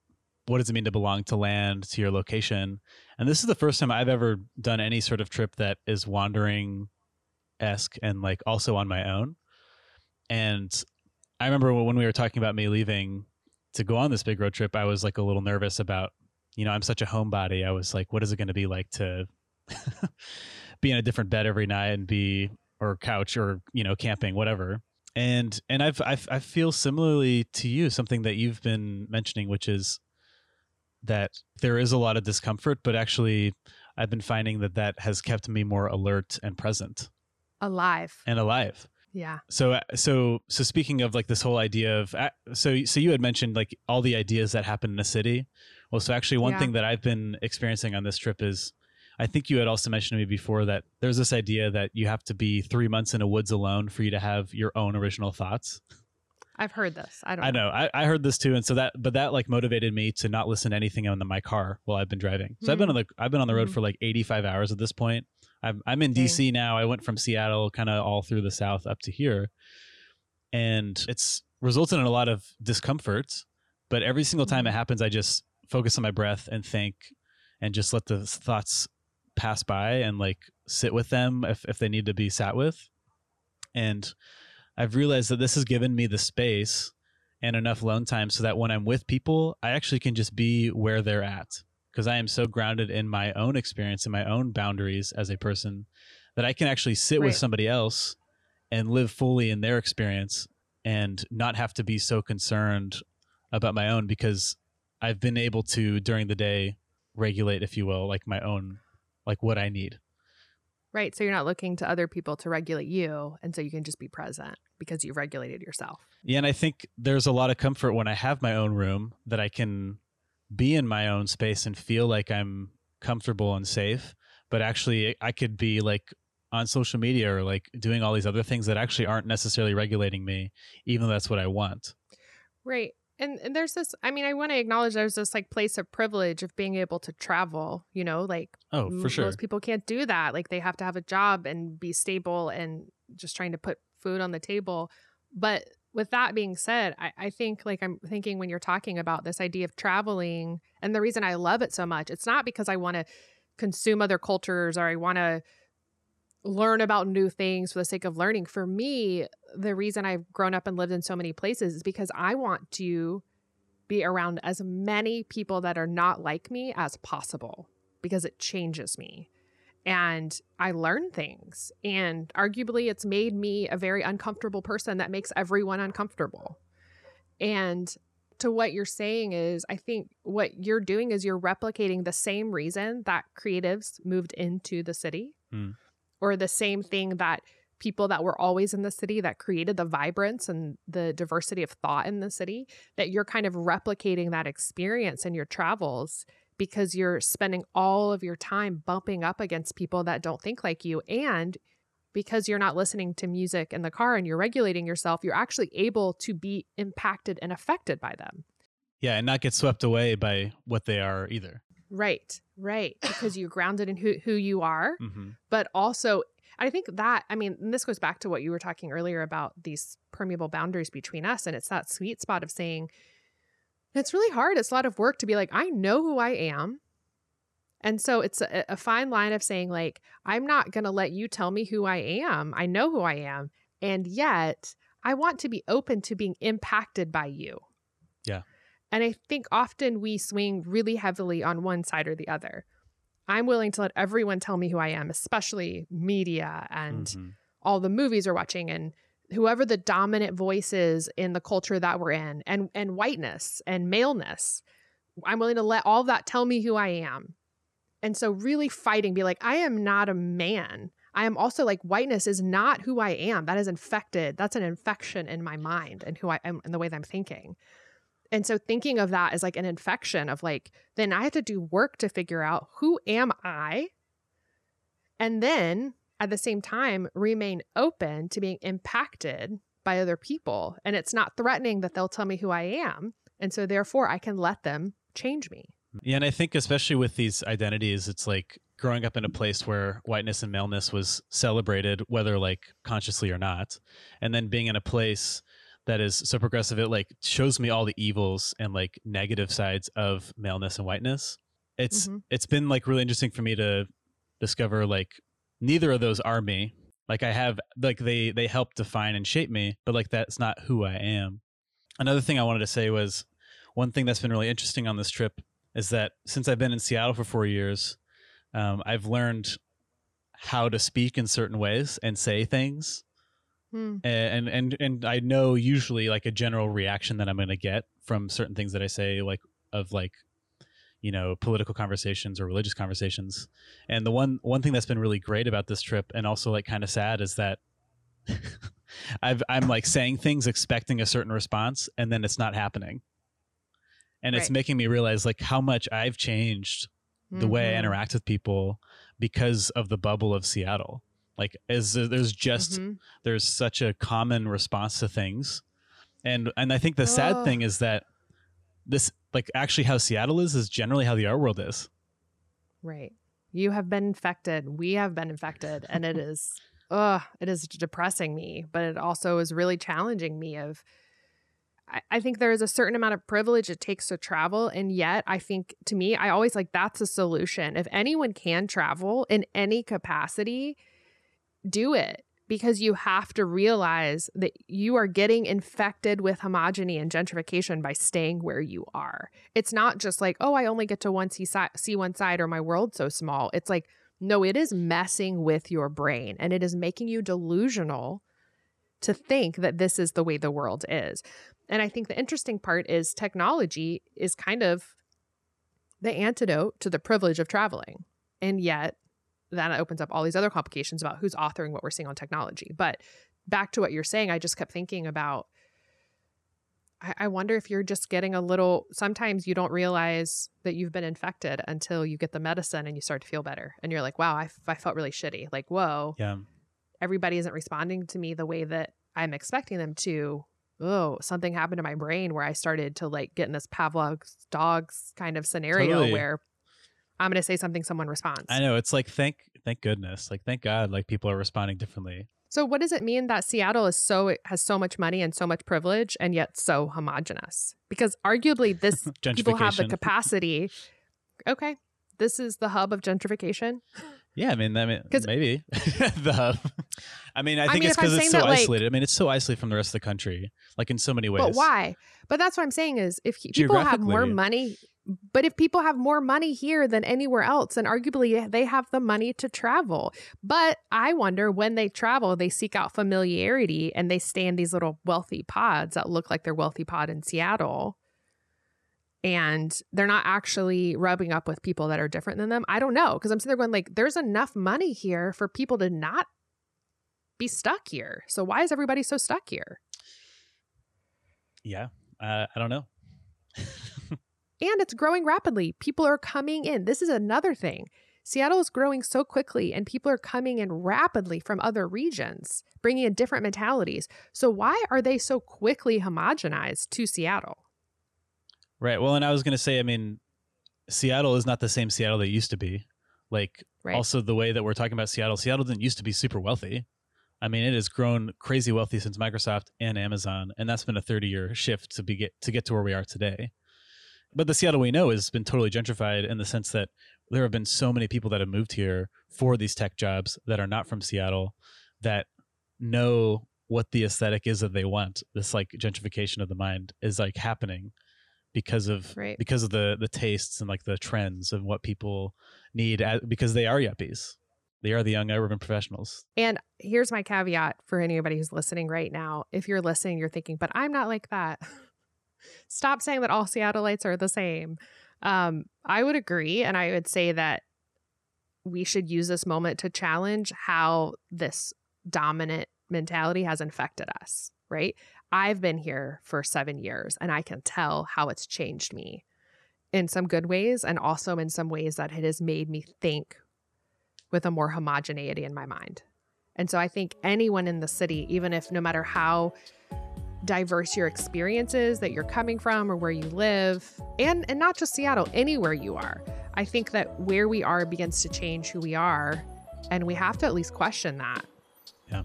what does it mean to belong to land, to your location? And this is the first time I've ever done any sort of trip that is wandering esque and like also on my own. And I remember when we were talking about me leaving to go on this big road trip, I was like a little nervous about, you know, I'm such a homebody. I was like, what is it going to be like to be in a different bed every night and be or couch or you know camping, whatever and and I've, I've I feel similarly to you something that you've been mentioning, which is that there is a lot of discomfort, but actually I've been finding that that has kept me more alert and present, alive, and alive. Yeah. So uh, so so speaking of like this whole idea of uh, so so you had mentioned like all the ideas that happen in a city. Well, so actually one yeah. thing that I've been experiencing on this trip is I think you had also mentioned to me before that there's this idea that you have to be three months in a woods alone for you to have your own original thoughts. I've heard this. I don't. I know. I, I, heard this too, and so that, but that like motivated me to not listen to anything on the, my car while I've been driving. So mm. I've been on the I've been on the road mm. for like 85 hours at this point. I'm I'm in DC now. I went from Seattle, kind of all through the South up to here, and it's resulted in a lot of discomfort. But every single time it happens, I just focus on my breath and think, and just let the thoughts pass by and like sit with them if, if they need to be sat with. And I've realized that this has given me the space and enough alone time so that when I'm with people, I actually can just be where they're at because I am so grounded in my own experience and my own boundaries as a person that I can actually sit right. with somebody else and live fully in their experience and not have to be so concerned about my own because I've been able to during the day regulate, if you will, like my own like what I need. Right. So you're not looking to other people to regulate you. And so you can just be present because you've regulated yourself. Yeah. And I think there's a lot of comfort when I have my own room that I can be in my own space and feel like I'm comfortable and safe. But actually, I could be like on social media or like doing all these other things that actually aren't necessarily regulating me, even though that's what I want. Right and, and there's this i mean i want to acknowledge there's this like place of privilege of being able to travel you know like oh for sure. most people can't do that like they have to have a job and be stable and just trying to put food on the table. But with that being said I, I think like i'm thinking when you're talking about this idea of traveling and the reason i love it so much it's not because i want to consume other cultures or i want to learn about new things for the sake of learning. For me, the reason I've grown up and lived in so many places is because I want to be around as many people that are not like me as possible because it changes me. And I learn things. And arguably, it's made me a very uncomfortable person that makes everyone uncomfortable. And to what you're saying is, I think what you're doing is you're replicating the same reason that creatives moved into the city. Mm or the same thing that people that were always in the city that created the vibrance and the diversity of thought in the city that you're kind of replicating that experience in your travels because you're spending all of your time bumping up against people that don't think like you and because you're not listening to music in the car and you're regulating yourself, you're actually able to be impacted and affected by them. Yeah, and not get swept away by what they are either. Right, right. Because you're grounded in who, who you are, mm-hmm. but also I think that, I mean, this goes back to what you were talking earlier about these permeable boundaries between us. And it's that sweet spot of saying, it's really hard. It's a lot of work to be like, I know who I am. And so it's a, a fine line of saying, like, I'm not going to let you tell me who I am. I know who I am. And yet, I want to be open to being impacted by you. Yeah. And I think often we swing really heavily on one side or the other. I'm willing to let everyone tell me who I am, especially media and mm-hmm. all the movies we're watching and whoever the dominant voice is in the culture that we're in and and whiteness and maleness. I'm willing to let all that tell me who I am. And so really fighting be like I am not a man. I am also like whiteness is not who I am. That is infected. That's an infection in my mind and who I am and the way that I'm thinking. And so thinking of that as like an infection of like, then I have to do work to figure out who am I? And then at the same time, remain open to being impacted by other people. And it's not threatening that they'll tell me who I am. And so therefore I can let them change me. Yeah. And I think especially with these identities, it's like growing up in a place where whiteness and maleness was celebrated, whether like consciously or not. And then being in a place that is so progressive it like shows me all the evils and like negative sides of maleness and whiteness. It's mm-hmm. it's been like really interesting for me to discover like neither of those are me. Like i have like they they help define and shape me but like that's not who i am. Another thing i wanted to say was one thing that's been really interesting on this trip is that since i've been in seattle for four years um, i've learned how to speak in certain ways and say things Hmm. And and and I know usually like a general reaction that I'm going to get from certain things that I say, like of like you know political conversations or religious conversations. And the one one thing that's been really great about this trip, and also like kind of sad, is that I've I'm like saying things expecting a certain response, and then it's not happening. And right. it's making me realize like how much I've changed the mm-hmm. way I mm-hmm. interact with people because of the bubble of Seattle like is there's just mm-hmm. there's such a common response to things and and i think the sad oh. thing is that this like actually how seattle is is generally how the art world is right you have been infected we have been infected and it is ugh it is depressing me but it also is really challenging me of I think there is a certain amount of privilege it takes to travel. And yet, I think to me, I always like that's a solution. If anyone can travel in any capacity, do it because you have to realize that you are getting infected with homogeny and gentrification by staying where you are. It's not just like, oh, I only get to one see, see one side or my world's so small. It's like, no, it is messing with your brain and it is making you delusional to think that this is the way the world is. And I think the interesting part is technology is kind of the antidote to the privilege of traveling. And yet that opens up all these other complications about who's authoring what we're seeing on technology. But back to what you're saying, I just kept thinking about I, I wonder if you're just getting a little sometimes you don't realize that you've been infected until you get the medicine and you start to feel better. And you're like, wow, I, I felt really shitty. Like, whoa. Yeah. Everybody isn't responding to me the way that I'm expecting them to. Oh, something happened to my brain where I started to like get in this Pavlov's dogs kind of scenario totally. where I'm going to say something, someone responds. I know. It's like, thank, thank goodness. Like, thank God, like people are responding differently. So, what does it mean that Seattle is so has so much money and so much privilege, and yet so homogenous? Because arguably, this people have the capacity. Okay, this is the hub of gentrification. Yeah, I mean, I mean, maybe the hub. I mean, I think I mean, it's because it's so isolated. Like, I mean, it's so isolated from the rest of the country, like in so many ways. But why? But that's what I'm saying is, if people have more money, but if people have more money here than anywhere else, and arguably they have the money to travel. But I wonder when they travel, they seek out familiarity and they stay in these little wealthy pods that look like their wealthy pod in Seattle. And they're not actually rubbing up with people that are different than them. I don't know. Cause I'm sitting there going, like, there's enough money here for people to not be stuck here. So why is everybody so stuck here? Yeah. Uh, I don't know. And it's growing rapidly. People are coming in. This is another thing. Seattle is growing so quickly and people are coming in rapidly from other regions, bringing in different mentalities. So, why are they so quickly homogenized to Seattle? Right. Well, and I was going to say, I mean, Seattle is not the same Seattle that used to be. Like, right. also the way that we're talking about Seattle, Seattle didn't used to be super wealthy. I mean, it has grown crazy wealthy since Microsoft and Amazon, and that's been a 30 year shift to be get to get to where we are today. But the Seattle we know has been totally gentrified in the sense that there have been so many people that have moved here for these tech jobs that are not from Seattle that know what the aesthetic is that they want. This like gentrification of the mind is like happening because of right. because of the the tastes and like the trends of what people need as, because they are yuppies. They are the young urban professionals. And here's my caveat for anybody who's listening right now. If you're listening, you're thinking, but I'm not like that. Stop saying that all Seattleites are the same. Um, I would agree. And I would say that we should use this moment to challenge how this dominant mentality has infected us, right? I've been here for seven years and I can tell how it's changed me in some good ways and also in some ways that it has made me think with a more homogeneity in my mind. And so I think anyone in the city, even if no matter how diverse your experiences that you're coming from or where you live, and, and not just Seattle, anywhere you are, I think that where we are begins to change who we are. And we have to at least question that. Yeah.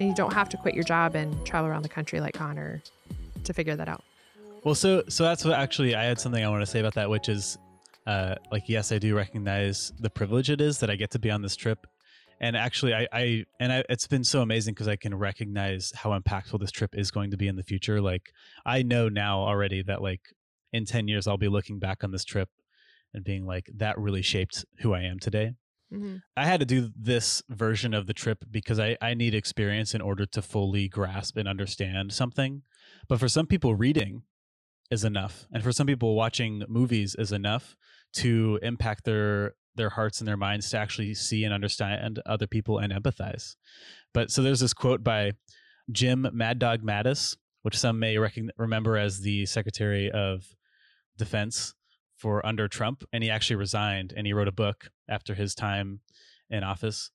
And you don't have to quit your job and travel around the country like Connor to figure that out. Well, so so that's what actually I had something I want to say about that, which is, uh, like yes, I do recognize the privilege it is that I get to be on this trip, and actually I I and I, it's been so amazing because I can recognize how impactful this trip is going to be in the future. Like I know now already that like in ten years I'll be looking back on this trip and being like that really shaped who I am today. Mm-hmm. I had to do this version of the trip because I, I need experience in order to fully grasp and understand something. But for some people, reading is enough. And for some people, watching movies is enough to impact their their hearts and their minds to actually see and understand other people and empathize. But so there's this quote by Jim Mad Dog Mattis, which some may recogn- remember as the Secretary of Defense for under Trump, and he actually resigned and he wrote a book after his time in office.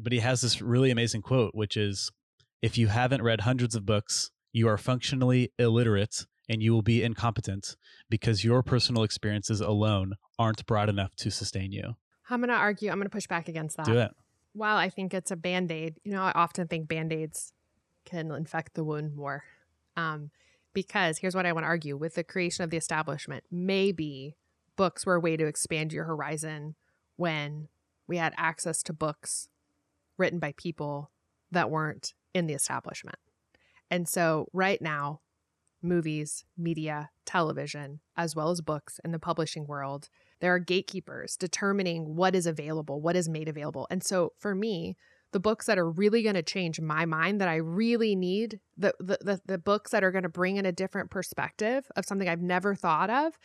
But he has this really amazing quote, which is If you haven't read hundreds of books, you are functionally illiterate and you will be incompetent because your personal experiences alone aren't broad enough to sustain you. I'm going to argue, I'm going to push back against that. Do it. While I think it's a band aid, you know, I often think band aids can infect the wound more. Um, because here's what I want to argue with the creation of the establishment, maybe books were a way to expand your horizon when we had access to books written by people that weren't in the establishment. And so, right now, movies, media, television, as well as books in the publishing world, there are gatekeepers determining what is available, what is made available. And so, for me, the books that are really going to change my mind that I really need, the, the, the, the books that are going to bring in a different perspective of something I've never thought of,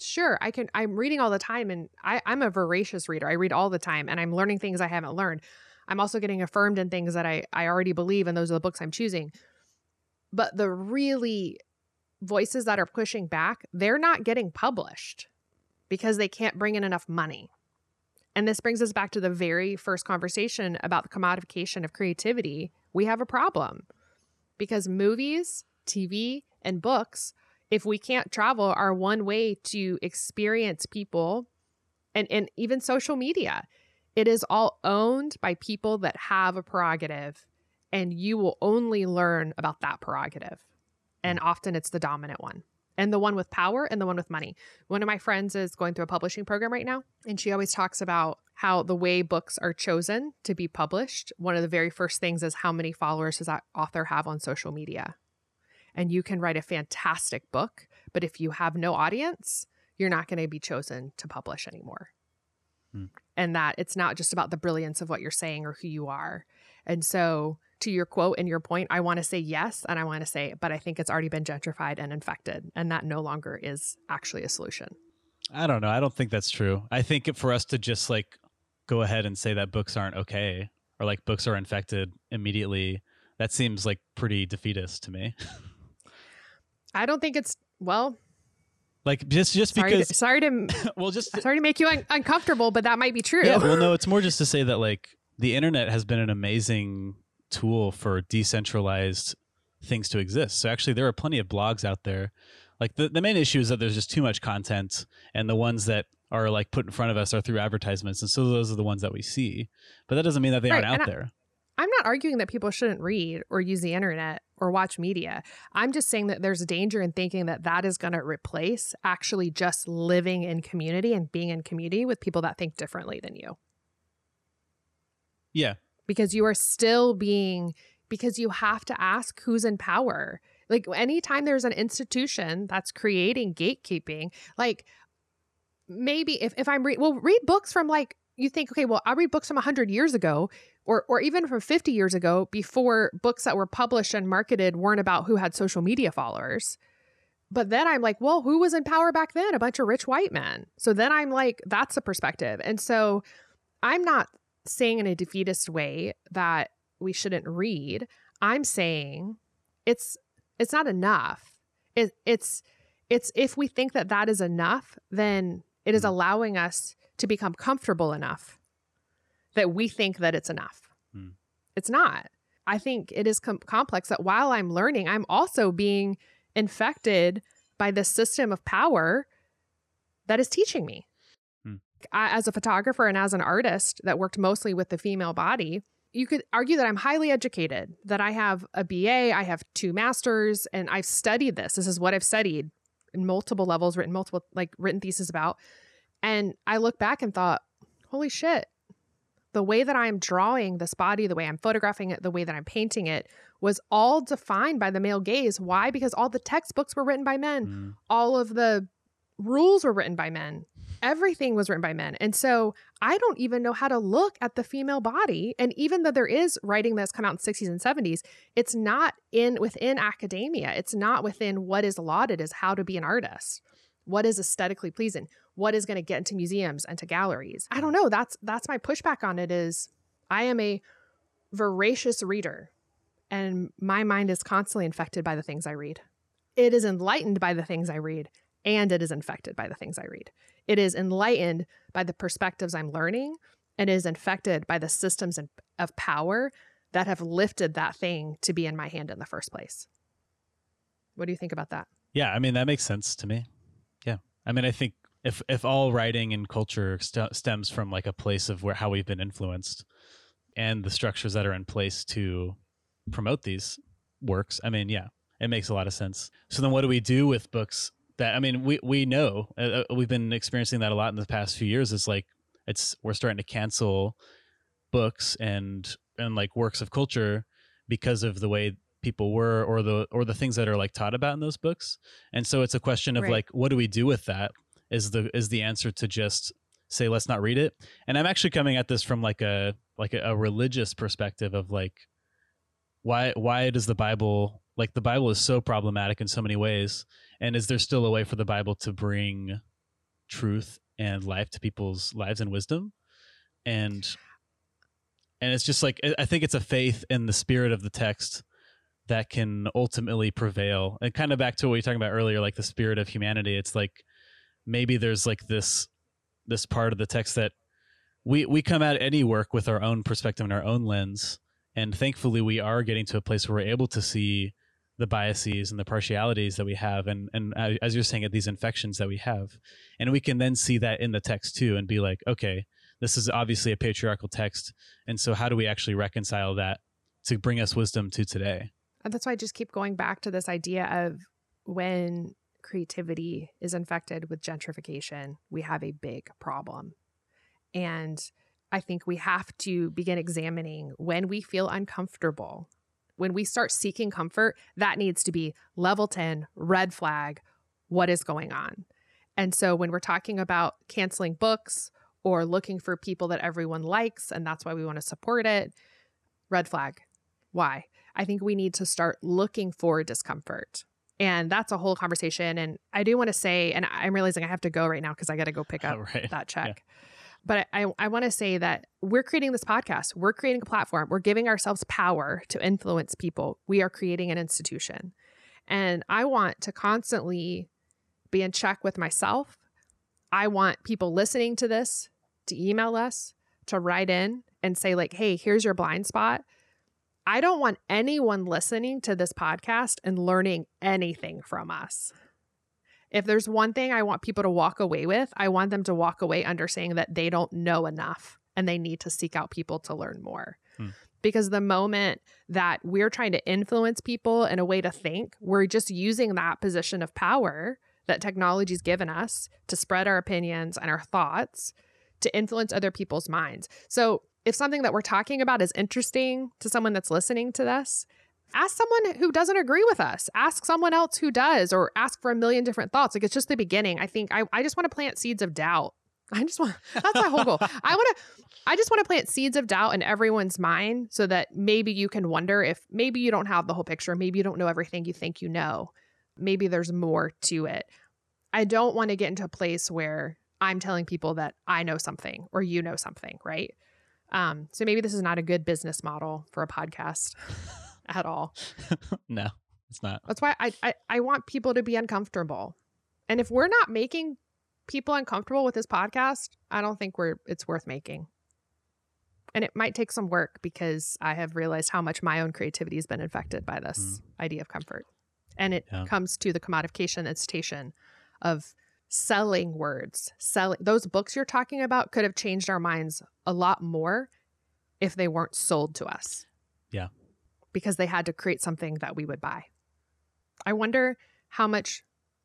sure i can i'm reading all the time and I, i'm a voracious reader. I read all the time and i'm learning things i haven't learned. I'm also getting affirmed in things that i i already believe and those are the books i'm choosing. But the really voices that are pushing back they're not getting published because they can't bring in enough money. And this brings us back to the very first conversation about the commodification of creativity. We have a problem because movies tv and books if we can't travel, are one way to experience people and, and even social media, it is all owned by people that have a prerogative, and you will only learn about that prerogative. And often it's the dominant one and the one with power and the one with money. One of my friends is going through a publishing program right now, and she always talks about how the way books are chosen to be published, one of the very first things is how many followers does that author have on social media and you can write a fantastic book, but if you have no audience, you're not going to be chosen to publish anymore. Hmm. And that it's not just about the brilliance of what you're saying or who you are. And so, to your quote and your point, I want to say yes, and I want to say, but I think it's already been gentrified and infected, and that no longer is actually a solution. I don't know. I don't think that's true. I think for us to just like go ahead and say that books aren't okay or like books are infected immediately, that seems like pretty defeatist to me. I don't think it's well. Like just just sorry because to, sorry to well just sorry to make you un- uncomfortable, but that might be true. Yeah, well, no, it's more just to say that like the internet has been an amazing tool for decentralized things to exist. So actually, there are plenty of blogs out there. Like the the main issue is that there's just too much content, and the ones that are like put in front of us are through advertisements, and so those are the ones that we see. But that doesn't mean that they Right, aren't out I- there. I'm not arguing that people shouldn't read or use the internet or watch media. I'm just saying that there's a danger in thinking that that is going to replace actually just living in community and being in community with people that think differently than you. Yeah, because you are still being because you have to ask who's in power. Like anytime there's an institution that's creating gatekeeping like maybe if, if i'm read well read books from like you think okay well I'll read books from 100 years ago or or even from 50 years ago before books that were published and marketed weren't about who had social media followers. But then i'm like well who was in power back then? A bunch of rich white men. So then i'm like that's a perspective. And so i'm not saying in a defeatist way that we shouldn't read. I'm saying it's it's not enough. It, it's it's if we think that that is enough, then it is Hmm. allowing us to become comfortable enough that we think that it's enough. Hmm. It's not. I think it is com- complex that while I'm learning, I'm also being infected by the system of power that is teaching me. I, as a photographer and as an artist that worked mostly with the female body, you could argue that I'm highly educated, that I have a BA, I have two masters, and I've studied this. This is what I've studied in multiple levels, written multiple like written thesis about. And I look back and thought, holy shit, the way that I'm drawing this body, the way I'm photographing it, the way that I'm painting it was all defined by the male gaze. Why? Because all the textbooks were written by men Mm. all of the rules were written by men. Everything was written by men. And so I don't even know how to look at the female body. And even though there is writing that's come out in the 60s and 70s, it's not in within academia. It's not within what is lauded as how to be an artist. What is aesthetically pleasing? What is going to get into museums and to galleries? I don't know. That's that's my pushback on it is I am a voracious reader and my mind is constantly infected by the things I read. It is enlightened by the things I read and it is infected by the things I read. It is enlightened by the perspectives I'm learning and is infected by the systems of power that have lifted that thing to be in my hand in the first place. What do you think about that? Yeah, I mean that makes sense to me. Yeah, I mean I think if if all writing and culture st- stems from like a place of where how we've been influenced and the structures that are in place to promote these works, I mean yeah, it makes a lot of sense. So then what do we do with books that I mean we we know uh, uh, we've been experiencing that a lot in the past few years. It's like it's we're starting to cancel books and and like works of culture because of the way people were or the or the things that are like taught about in those books and so it's a question of Right. like what do we do with that is the is the answer to just say let's not read it and i'm actually coming at this from like a like a, a religious perspective of like why why does the bible like the bible is so problematic in so many ways. And is there still a way for the bible to bring truth and life to people's lives and wisdom? And and it's just like I- think it's a faith in the spirit of the text that can ultimately prevail. And kind of back to what we were talking about earlier like the spirit of humanity it's like maybe there's like this this part of the text that we we come at any work with our own perspective and our own lens. And thankfully we are getting to a place where we're able to see the biases and the partialities that we have and and uh, as you're saying at these infections that we have and we can then see that in the text too and be like okay this is obviously a patriarchal text and so how do we actually reconcile that to bring us wisdom to today And that's why I just keep going back to this idea of when creativity is infected with gentrification, we have a big problem. And I think we have to begin examining when we feel uncomfortable. When we start seeking comfort, that needs to be level 10, red flag, what is going on? And so when we're talking about canceling books or looking for people that everyone likes and that's why we want to support it, red flag. Why? I think we need to start looking for discomfort. And that's a whole conversation. And I do want to say, and I'm realizing I have to go right now because I got to go pick up right that check. But I, I want to say that we're creating this podcast, we're creating a platform, we're giving ourselves power to influence people. We are creating an institution. And I want to constantly be in check with myself. I want people listening to this to email us, to write in and say, like, hey, here's your blind spot. I don't want anyone listening to this podcast and learning anything from us. If there's one thing I want people to walk away with, I want them to walk away understanding that they don't know enough and they need to seek out people to learn more. Hmm. Because the moment that we're trying to influence people in a way to think, we're just using that position of power that technology's given us to spread our opinions and our thoughts to influence other people's minds. So, if something that we're talking about is interesting to someone that's listening to this, ask someone who doesn't agree with us. Ask someone else who does, or ask for a million different thoughts. Like it's just the beginning. I think I, I just want to plant seeds of doubt. I just want that's my whole goal. I want to I just want to plant seeds of doubt in everyone's mind so that maybe you can wonder if maybe you don't have the whole picture, maybe you don't know everything you think you know. Maybe there's more to it. I don't want to get into a place where I'm telling people that I know something or you know something, right? Um, so maybe this is not a good business model for a podcast at all. no, it's not. That's why I, I I want people to be uncomfortable. And if we're not making people uncomfortable with this podcast, I don't think we're it's worth making. And it might take some work because I have realized how much my own creativity has been infected by this mm. idea of comfort. And it yeah. comes to the commodification and citation of selling words. Selling those books you're talking about could have changed our minds a lot more if they weren't sold to us. Yeah. Because they had to create something that we would buy. I wonder how much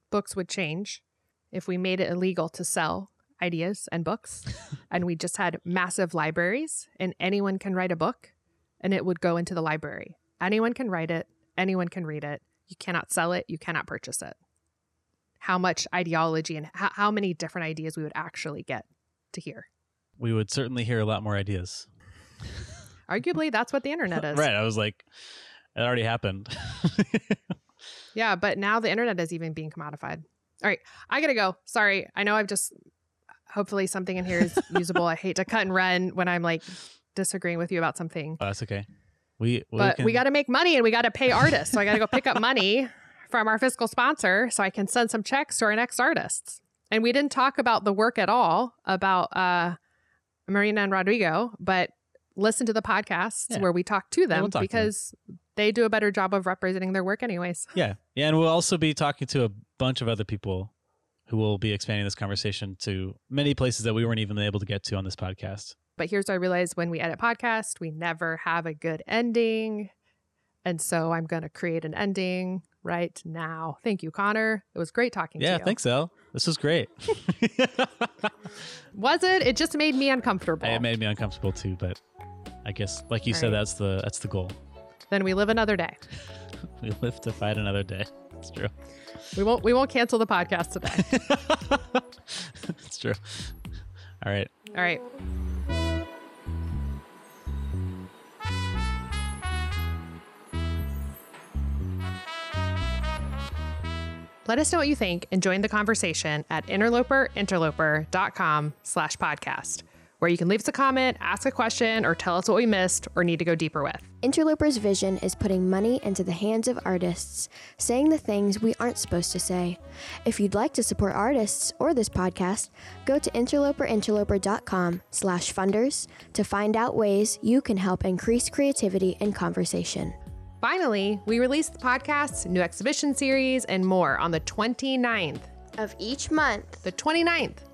books would change if we made it illegal to sell ideas and books and we just had massive libraries and anyone can write a book and it would go into the library. Anyone can write it, anyone can read it. You cannot sell it, you cannot purchase it how much ideology and how, how many different ideas we would actually get to hear. We would certainly hear a lot more ideas. Arguably, that's what the internet is. right. I was like, it already happened. yeah, but now the internet is even being commodified. All right, I gotta go. Sorry. I know I've just, hopefully, something in here is usable. I hate to cut and run when I'm like disagreeing with you about something. Oh, that's okay. We, we but can... we got to make money and we got to pay artists. So I got to go pick up money from our fiscal sponsor so I can send some checks to our next artists. And we didn't talk about the work at all about uh, Marina and Rodrigo, but listen to the podcasts yeah. where we talk to them yeah, we'll talk because to them. they do a better job of representing their work, anyways. Yeah. Yeah. And we'll also be talking to a bunch of other people who will be expanding this conversation to many places that we weren't even able to get to on this podcast. But here's what I realized when we edit podcast, we never have a good ending. And so I'm going to create an ending right now. Thank you, Connor. It was great talking yeah, to you. Yeah, thanks, El. This was great. was it? It just made me uncomfortable. It made me uncomfortable too, but I guess like you All said, right. that's the that's the goal. Then we live another day. we live to fight another day. It's true. We won't we won't cancel the podcast today. it's true. All right. All right. Let us know what you think and join the conversation at interloperinterloper.com slash podcast, where you can leave us a comment, ask a question, or tell us what we missed or need to go deeper with. Interloper's vision is putting money into the hands of artists, saying the things we aren't supposed to say. If you'd like to support artists or this podcast, go to interloperinterloper.com slash funders to find out ways you can help increase creativity and conversation. Finally, we release the podcasts, new exhibition series, and more on the 29th of each month. The 29th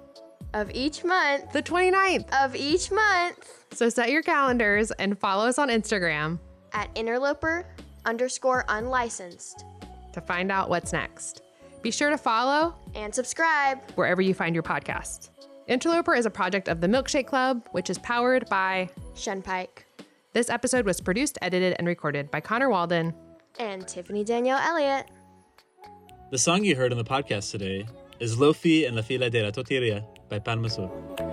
of each month. The 29th of each month. So set your calendars and follow us on Instagram at interloper underscore unlicensed to find out what's next. Be sure to follow and subscribe wherever you find your podcast. Interloper is a project of the Milkshake Club, which is powered by Shunpike. This episode was produced, edited, and recorded by Connor Walden and Tiffany Danielle Elliott. The song you heard on the podcast today is Lofi and La Fila de la Tortilla by Pan.